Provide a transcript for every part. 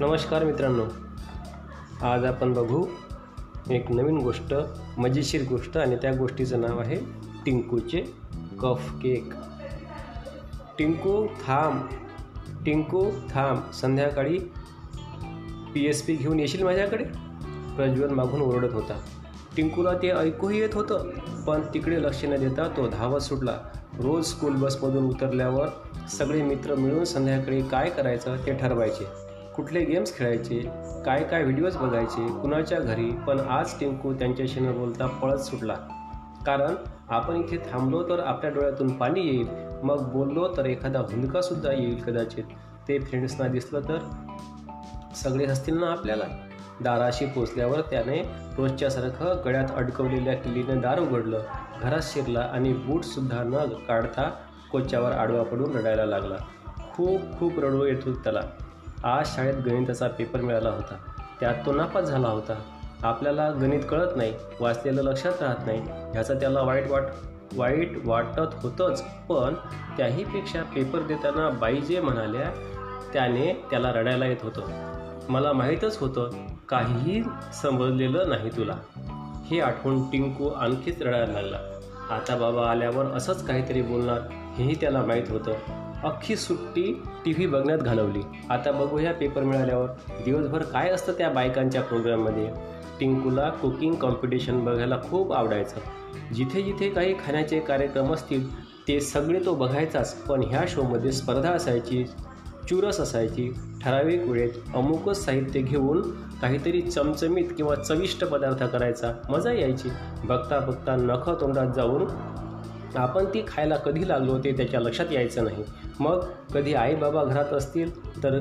नमस्कार मित्रांनो. आज आपण बघू एक नवीन गोष्ट मजेशीर गोष्ट आणि त्या गोष्टीचं नाव आहे टिंकूचे कफ केक. टिंकू थांब टिंकू थांब संध्याकाळी पी एस पी घेऊन येशील माझ्याकडे? प्रज्वल मागून ओरडत होता. टिंकूला ते ऐकूही येत होतं पण तिकडे लक्ष न देता तो धावत सुटला. रोज स्कूल बसमधून उतरल्यावर सगळे मित्र मिळून संध्याकाळी काय करायचं ते ठरवायचे. कुठले गेम्स खेळायचे काय काय व्हिडिओज बघायचे कुणाच्या घरी पण आज टिंकू त्यांच्याशी न बोलता पळत सुटला. कारण आपण इथे थांबलो तर आपल्या डोळ्यातून पाणी येईल मग बोललो तर एखादा हुंदकासुद्धा येईल कदाचित. ते फ्रेंड्सना दिसलं तर सगळे हसतील ना आपल्याला. दाराशी पोचल्यावर त्याने रोजच्यासारखं गळ्यात अडकवलेल्या किल्लीने दार उघडलं घरात शिरला आणि बूटसुद्धा न काढता कोच्यावर आडवा पडून रडायला लागला. खूप खूप रडू येत होत त्याला. आज शाळेत गणिताचा पेपर मिळाला होता. त्यात तो नापास झाला होता. आपल्याला गणित कळत नाही वाचलेलं लक्षात राहत नाही. ह्याचा त्याला वाईट वाट वाईट वाटत होतंच. पण त्याहीपेक्षा पेपर देताना बाई जे म्हणाल्या त्याने त्याला रडायला येत होतं. मला माहीतच होतं काहीही समजलेलं नाही तुला. हे आठवून टिंकू आणखीच रडायला लागला. आता बाबा आल्यावर असंच काहीतरी बोलणार. हेही त्याला माहीत होतं. अख्खी सुट्टी टी व्ही बघण्यात घालवली. आता बघूया पेपर मिळाल्यावर. दिवसभर काय असतं त्या बायकांच्या प्रोग्राममध्ये टिंकूला कुकिंग कॉम्पिटिशन बघायला खूप आवडायचं. जिथे जिथे काही खाण्याचे कार्यक्रम असतील ते सगळे तो बघायचाच. पण ह्या शोमध्ये स्पर्धा असायची चुरस असायची. ठराविक वेळेत अमुकच साहित्य घेऊन काहीतरी चमचमीत किंवा चविष्ट पदार्थ करायचा. मजा यायची. बघता बघता नख तोंडात जाऊन आपण ती खायला कधी लागलो ते त्याच्या लक्षात यायचं नाही. मग कधी आई बाबा घरात असतील तर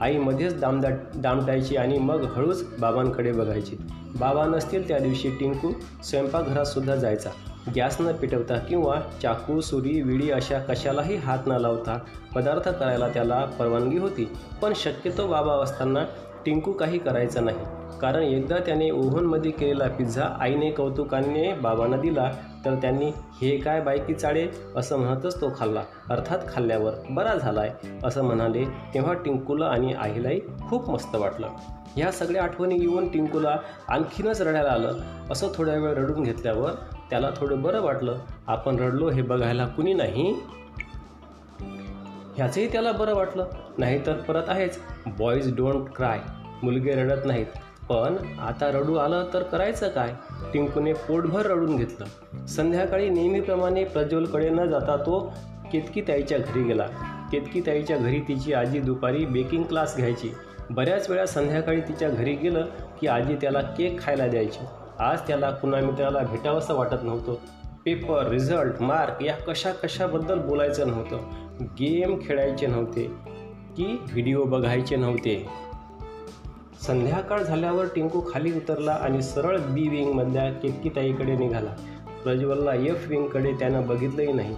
आई मध्येच दामदा दामटायची आणि मग हळूच बाबांकडे बघायची. बाबा नसतील त्या दिवशी टिंकू स्वयंपाकघरातसुद्धा जायचा. गॅस न पेटवता किंवा चाकू सुरी विडी अशा कशालाही हात न लावता पदार्थ करायला त्याला परवानगी होती. पण शक्यतो बाबा असताना टिंकू काही करायचं नाही. कारण एकदा त्याने ओव्हनमध्ये केलेला पिझ्झा आईने कौतुकाने बाबांना दिला तर त्यांनी हे काय बायकी चाळे? असं म्हणतच तो खाल्ला. अर्थात खाल्ल्यावर बरा झालाय असं म्हणाले. तेव्हा टिंकूला आणि आईलाही खूप मस्त वाटलं. ह्या सगळ्या आठवणी येऊन टिंकूला आणखीनच रडायला आलं. असं थोड्या वेळ रडून घेतल्यावर त्याला थोडं बरं वाटलं. आपण रडलो हे बघायला कुणी नाही? ह्याचंही त्याला बरं वाटलं. नाहीतर परत आहेच. बॉईज डोंट क्राय मुलगे रडत नाहीत. पण आता रडू आलं तर करायचं काय? टिंकूने पोटभर रडून घेतलं. संध्याकाळी नेहमीप्रमाणे प्रज्वलकडे न जाता तो केतकी ताईच्या घरी गेला. केतकी ताईच्या घरी तिची आजी दुपारी बेकिंग क्लास घ्यायची. बऱ्याच वेळा संध्याकाळी तिच्या घरी गेलं की आजी त्याला केक खायला द्यायची. आज त्याला कुणा मित्राला भेटावंसं वाटत नव्हतं. पेपर रिझल्ट मार्क या कशा कशाबद्दल बोलायचं नव्हतं. गेम खेळायचे नव्हते. की व्हिडिओ बघायचे नव्हते. संध्याकाळ झाल्यावर टिंकू खाली उतरला आणि सरळ बी विंगमधल्या केतकीताईकडे निघाला. प्रज्वलला एफ विंगकडे त्यानं बघितलंही नाही.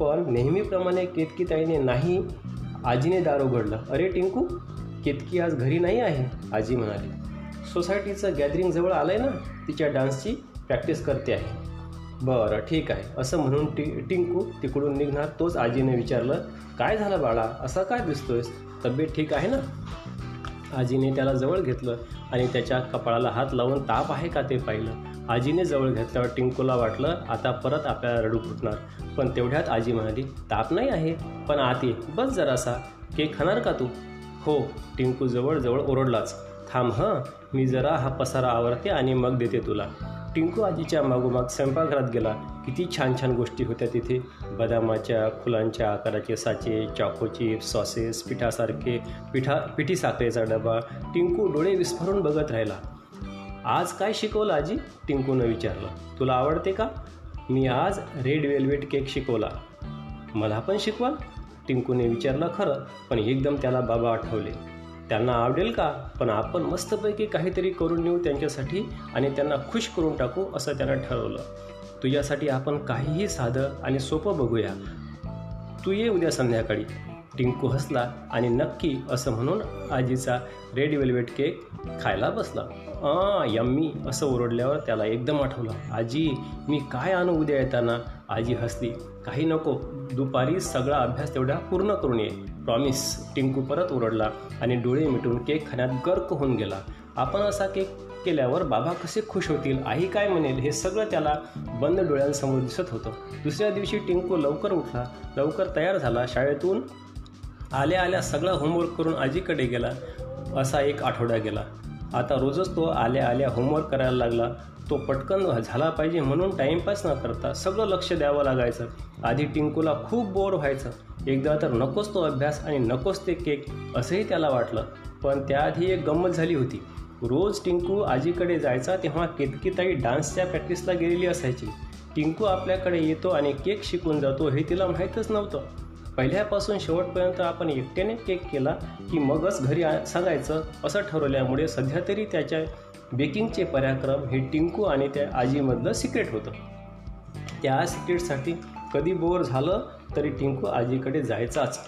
पण नेहमीप्रमाणे केतकीताईने नाही आजीने दार उघडलं. अरे टिंकू केतकी आज घरी नाही आहे आजी म्हणाली. सोसायटीचं गॅदरिंग जवळ आलं आहे ना तिच्या डान्सची प्रॅक्टिस करते आहे. बरं ठीक आहे असं म्हणून टी टिंकू तिकडून निघणार तोच आजीने विचारलं. काय झालं बाळा असा काय दिसतोयस? तब्येत ठीक आहे ना? आजीने त्याला जवळ घेतलं आणि त्याच्या कपाळाला हात लावून ताप आहे का ते पाहिलं. आजीने जवळ घेतल्यावर टिंकूला वाटलं आता परत आपल्याला रडू फुटणार. पण तेवढ्यात आजी म्हणाली ताप नाही आहे पण आती बस जरासा. केक खाणार का तू? हो. टिंकू जवळजवळ ओरडलाच. थांब हं मी जरा हा पसारा आवरते आणि मग देते तुला. टिंकू आजीच्या मागोमाग स्वयंपाकघरात गेला. किती छान छान गोष्टी होत्या तिथे. बदामाच्या फुलांच्या आकाराचे साचे चॉको चिप्स सॉसेस पिठासारखे पिठा पिठी साखरेचा डबा. टिंकू डोळे विस्फारून बघत राहिला. आज काय शिकवलं आजी? टिंकूनं विचारलं. तुला आवडते का? मी आज रेड वेल्वेट केक शिकवला. मला पण शिकवा. टिंकूने विचारलं खरं पण एकदम त्याला बाबा आठवले. त्यांना आवडेल का? पण आपण मस्तपैकी काहीतरी करून नेऊ त्यांच्यासाठी आणि त्यांना खुश करून टाकू असं त्यानं ठरवलं. तुझ्यासाठी आपण काहीही साधं आणि सोपं बघूया. तू ये उद्या संध्याकाळी. टिंकू हसला आणि नक्की असं म्हणून आजीचा रेड वेल्वेट केक खायला बसला. आ यम्मी असं ओरडल्यावर त्याला एकदम आठवलं. आजी मी काय आणू उद्या येताना? आजी हसली. काही नको. दुपारी सगळा अभ्यास तेवढा पूर्ण करून ये. प्रॉमिस टिंकू परत ओरडला आणि डोळे मिटून केक खाण्यात गर्क होऊन गेला. आपण असा केक केल्यावर बाबा कसे खुश होतील आई काय म्हणेल हे सगळं त्याला बंद डोळ्यांसमोर दिसत होतं. दुसऱ्या दिवशी टिंकू लवकर उठला लवकर तयार झाला शाळेतून आल्या आल्या सगळा होमवर्क करून आजीकडे गेला असा एक आठवडा गेला. आता रोजच तो आल्या आल्या होमवर्क करायला लागला. तो पटकन झाला पाहिजे म्हणून टाईमपास न करता सगळं लक्ष द्यावं लागायचं. आधी टिंकूला खूप बोर व्हायचं. एकदा तर नकोच तो अभ्यास आणि नकोच ते केक असंही त्याला वाटलं. पण त्याआधी एक गंमत झाली होती. रोज टिंकू आजीकडे जायचा तेव्हा केतकीताई डान्सच्या प्रॅक्टिसला गेलेली असायची. टिंकू आपल्याकडे येतो आणि केक शिकून जातो हे तिला माहीतच नव्हतं. पहिल्यापासून शेवटपर्यंत आपण एकट्याने केक केला की मगच घरी सांगायचं असं ठरवल्यामुळे सध्या तरी त्याच्या बेकिंगचे पराक्रम हे टिंकू आणि त्या आजीमधलं सिक्रेट होतं. त्या सिक्रेटसाठी कधी बोर झालं तरी टिंकू आजीकडे जायचाच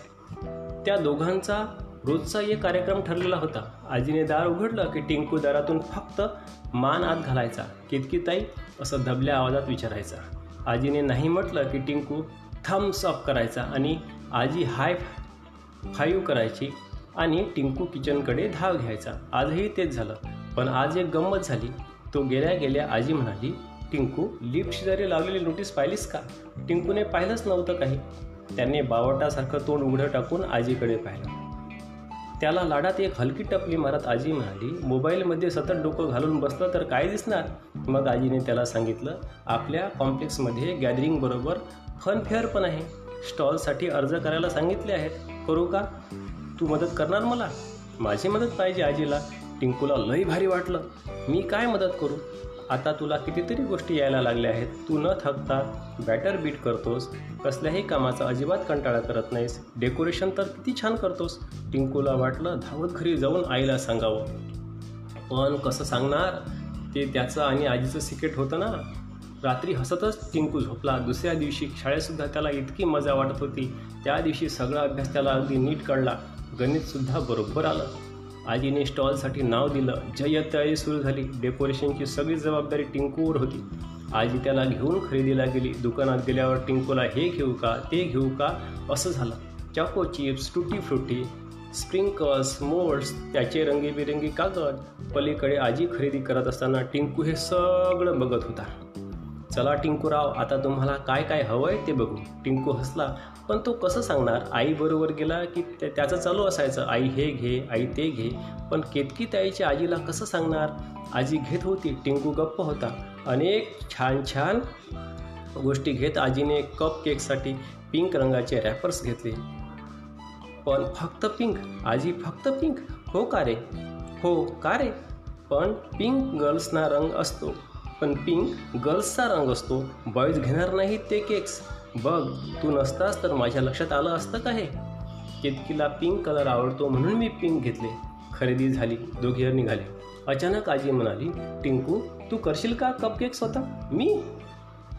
त्या दोघांचा रोजचा एक कार्यक्रम ठरलेला होता. आजीने दार उघडलं की टिंकू दारातून फक्त मान आत घालायचा कितकी ताई असं दबल्या आवाजात विचारायचा. आजीने नाही म्हटलं की टिंकू थम्स अप करायचा आणि आजी हाय फाईव्ह करायची आणि टिंकू किचनकडे धाव घ्यायचा. आजही तेच झालं पण आज एक गंमत झाली. तो गेल्या गेल्या आजी म्हणाली टिंकू लिफ्ट शेजारी लावलेली नोटीस पाहिलीस का? टिंकूने पाहिलंच नव्हतं काही. त्याने बावटासारखं तोंड उघडं टाकून आजीकडे पाहिलं. त्याला लाडात एक हलकी टपली मारत आजी म्हणाली मोबाईलमध्ये सतत डोकं घालून बसलं तर काय दिसणार? मग आजीने त्याला सांगितलं आपल्या कॉम्प्लेक्समध्ये गॅदरिंगबरोबर फनफेअर पण आहे. स्टॉलसाठी अर्ज करायला सांगितले आहेत. करू का? तू मदत करणार मला? माझी मदत पाहिजे आजीला. टिंकूला लई भारी वाटलं. मी काय मदत करू? आता तुला कितीतरी गोष्टी यायला लागल्या आहेत. तू न थकता बॅटर बीट करतोस. कसल्याही कामाचा अजिबात कंटाळा करत नाहीस. डेकोरेशन तर किती छान करतोस. टिंकूला वाटलं धावत घरी जाऊन आईला सांगावं. पण कसं सांगणार? ते त्याचं आणि आजीचं सिक्रेट होतं ना. रात्री हसतच टिंकू झोपला. दुसऱ्या दिवशी शाळेतसुद्धा त्याला इतकी मजा वाटत होती. त्या दिवशी सगळा अभ्यास त्याला अगदी नीट कळला. गणितसुद्धा बरोबर आलं. आजीने स्टॉलसाठी नाव दिलं. जय तयारी सुरू झाली. डेकोरेशनची सगळी जबाबदारी टिंकूवर होती. आजी त्याला घेऊन खरेदीला गेली. दुकानात गेल्यावर टिंकूला हे घेऊ का? ते घेऊ का? असं झालं. Choco chips tutti frutti sprinkles moulds त्याचे रंगीबिरंगी कागद. पलीकडे आजी खरेदी करत असताना टिंकू हे सगळं बघत होता. चला टिंकूराव आता तुम्हाला काय काय हवं आहे ते बघू. टिंकू हसला पण तो कसं सांगणार? आई बरोबर गेला की त्याचं चालू असायचं. आई हे घे आई ते घे. पण केतकी ताईच्या आजीला कसं सांगणार? आजी घेत होती टिंकू गप्प होता. अनेक छान छान गोष्टी घेत आजीने कप केकसाठी पिंक रंगाचे रॅपर्स घेतले. पण फक्त पिंक? आजी फक्त पिंक? हो का रे? हो का रे? पण पिंक गर्ल्सना रंग असतो. पण पिंक गर्ल्सचा रंग असतो. बॉईज घेणार नाही ते केक्स बघ तू नसतास तर माझ्या लक्षात आलं असतं का हे? केतकीला पिंक कलर आवडतो म्हणून मी पिंक घेतले. खरेदी झाली दोघे निघाले. अचानक आजी म्हणाली टिंकू तू करशील का कपकेक स्वतः? मी?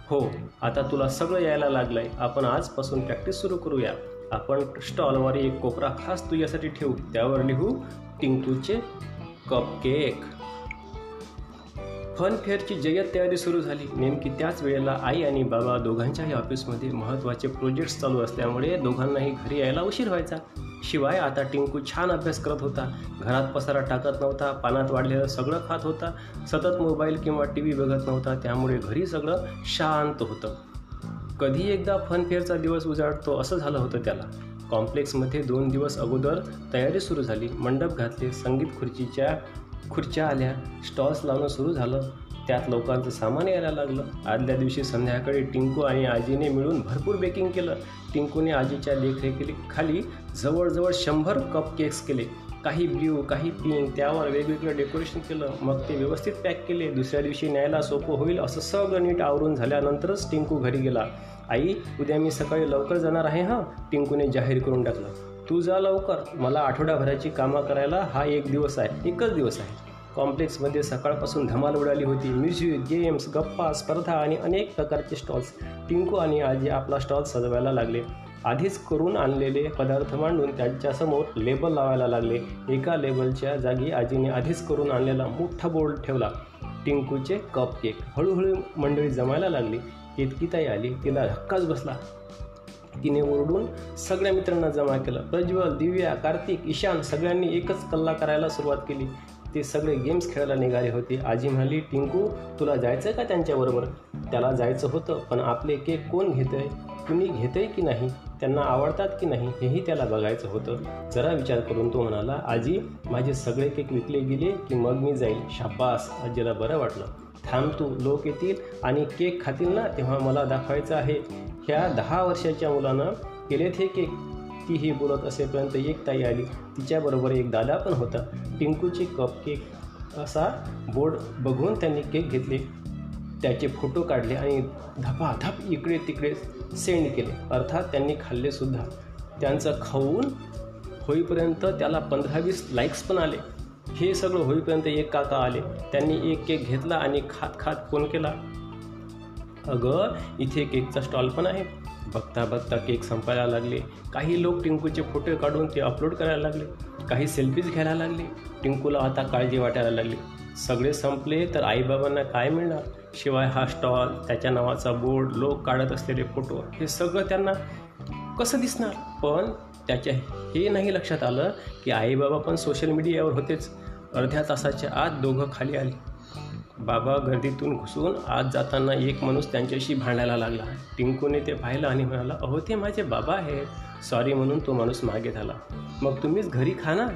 हो आता तुला सगळं यायला लागलंय. आपण आजपासून प्रॅक्टिस सुरू करूया. आपण स्टॉलवर एक कोपरा खास तुझ्यासाठी ठेवू. त्यावर लिहू टिंकूचे कपकेक फन फेअरची जय्यत तयारी सुरू झाली. नेमकी त्याच वेळेला आई आणि बाबा दोघांच्याही ऑफिसमध्ये महत्त्वाचे प्रोजेक्ट्स चालू असल्यामुळे दोघांनाही घरी यायला उशीर व्हायचा. शिवाय आता टिंकू छान अभ्यास करत होता. घरात पसारा टाकत नव्हता पानात वाढलेलं सगळं खात होता. सतत मोबाईल किंवा टी व्ही बघत नव्हता त्यामुळे घरी सगळं शांत होतं. कधी एकदा फनफेअरचा दिवस उजाडतो असं झालं होतं त्याला. कॉम्प्लेक्समध्ये दोन दिवस अगोदर तयारी सुरू झाली. मंडप घातले संगीत खुर्चीच्या खुर्च्या आल्या स्टॉल्स लावणं सुरू झालं. त्यात लोकांचं सामान यायला लागलं. आदल्या दिवशी संध्याकाळी टिंकू आणि आजीने मिळून भरपूर बेकिंग केलं. टिंकूने आजीच्या देखरेखीखाली जवळजवळ शंभर कप केक्स केले. काही ब्ल्यू काही पिंक त्यावर वेगवेगळं डेकोरेशन केलं. मग ते व्यवस्थित पॅक केले. दुसऱ्या दिवशी न्यायला सोपं होईल असं सगळं नीट आवरून झाल्यानंतरच टिंकू घरी गेला. आई उद्या मी सकाळी लवकर जाणार आहे हां? टिंकूने जाहीर करून टाकलं. तू जा लवकर. मला आठवड्याभराची कामं करायला हा एक दिवस आहे. एकच दिवस आहे. कॉम्प्लेक्समध्ये सकाळपासून धमाल उडाली होती. म्युझिक गेम्स गप्पा स्पर्धा आणि अनेक प्रकारचे स्टॉल्स. टिंकू आणि आजी आपला स्टॉल सजवायला लागले. आधीच करून आणलेले पदार्थ मांडून त्यांच्यासमोर लेबल लावायला लागले. एका लेबलच्या जागी आजीने आधीच करून आणलेला मोठा बोर्ड ठेवला. टिंकूचे कप केक हळूहळू मंडळी जमायला लागली. इतकी ताई आली तिला धक्काच बसला. तिने ओरडून सगळ्या मित्रांना जमा केलं. प्रज्वल दिव्या कार्तिक ईशान सगळ्यांनी एकच कल्ला करायला सुरुवात केली. ते सगळे गेम्स खेळायला निघाले होते. आजी म्हणाली टिंकू तुला जायचं का त्यांच्याबरोबर? त्याला जायचं होतं पण आपले केक कोण घेतंय? कुणी घेतंय की नाही? त्यांना आवडतात की नाही हेही त्याला बघायचं होतं. जरा विचार करून तो म्हणाला आजी माझे सगळे केक विकले गेले की मग मी जाईल. शाबास आजीला बरं वाटलं. थांब तू लोक येतील आणि केक खातील ना तेव्हा मला दाखवायचं आहे. ह्या दहा वर्षाच्या मुलानं केलेत हे केक ती हे बोलत असेपर्यंत एक ताई आली. तिच्याबरोबर एक दादा पण होता. टिंकूचे कप केक असा बोर्ड बघून त्यांनी केक घेतले. त्याचे फोटो काढले आणि धपाधप इकडे तिकडे सेंड केले. अर्थात त्यांनी खाल्लेसुद्धा त्यांचं खाऊन होईपर्यंत त्याला पंधरा वीस लाईक्स पण आले. हे सगळं होईपर्यंत एक काका आले. त्यांनी एक केक घेतला आणि खात खात फोन केला. अगं इथे केकचा स्टॉल पण आहे. बघता बघता केक संपायला लागले. काही लोक टिंकूचे फोटो काढून ते अपलोड करायला लागले. काही सेल्फीज घ्यायला लागले. टिंकूला आता काळजी वाटायला लागली. सगळे संपले तर आईबाबांना काय मिळणार? शिवाय हा स्टॉल त्याच्या नावाचा बोर्ड लोक काढत असलेले फोटो हे सगळं त्यांना कसं दिसणार? पण त्याच्या हे नाही लक्षात आलं की आईबाबा पण सोशल मीडियावर होतेच. अर्ध्या तासाच्या आत दोघं खाली आले. बाबा गर्दीतून घुसून आत जाताना एक माणूस त्यांच्याशी भांडायला लागला. टिंकूने ते पाहिलं आणि म्हणाला अहो ते माझे बाबा आहेत. सॉरी म्हणून तो माणूस मागे झाला. मग तुम्हीच घरी खा ना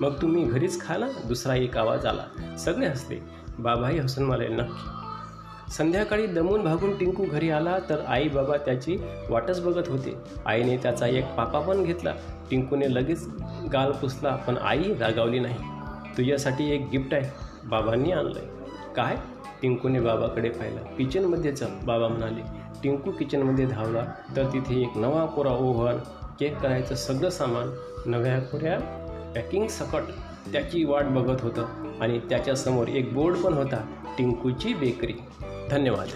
मग तुम्ही घरीच खा ना दुसरा एक आवाज आला. सगळे हसले. बाबाही हसून मला नक्की. संध्याकाळी दमून भागून टिंकू घरी आला तर आई बाबा त्याची वाटच बघत होते. आईने त्याचा एक पापा पण घेतला. टिंकूने लगेच गाल पुसला पण आई रागावली नाही. तुझ्यासाठी एक गिफ्ट आहे. बाबांनी आणलं आहे काय? टिंकूने बाबाकडे पाहिलं. किचनमध्ये चल बाबा म्हणाले. टिंकू किचनमध्ये धावला तर तिथे एक नवा कोरा ओव्हन केक करायचं सगळं सामान नव्या कोऱ्या पॅकिंग सकट त्याची वाट बघत होतं. आणि त्याच्यासमोर एक बोर्ड पण होता टिंकूची बेकरी. धन्यवाद.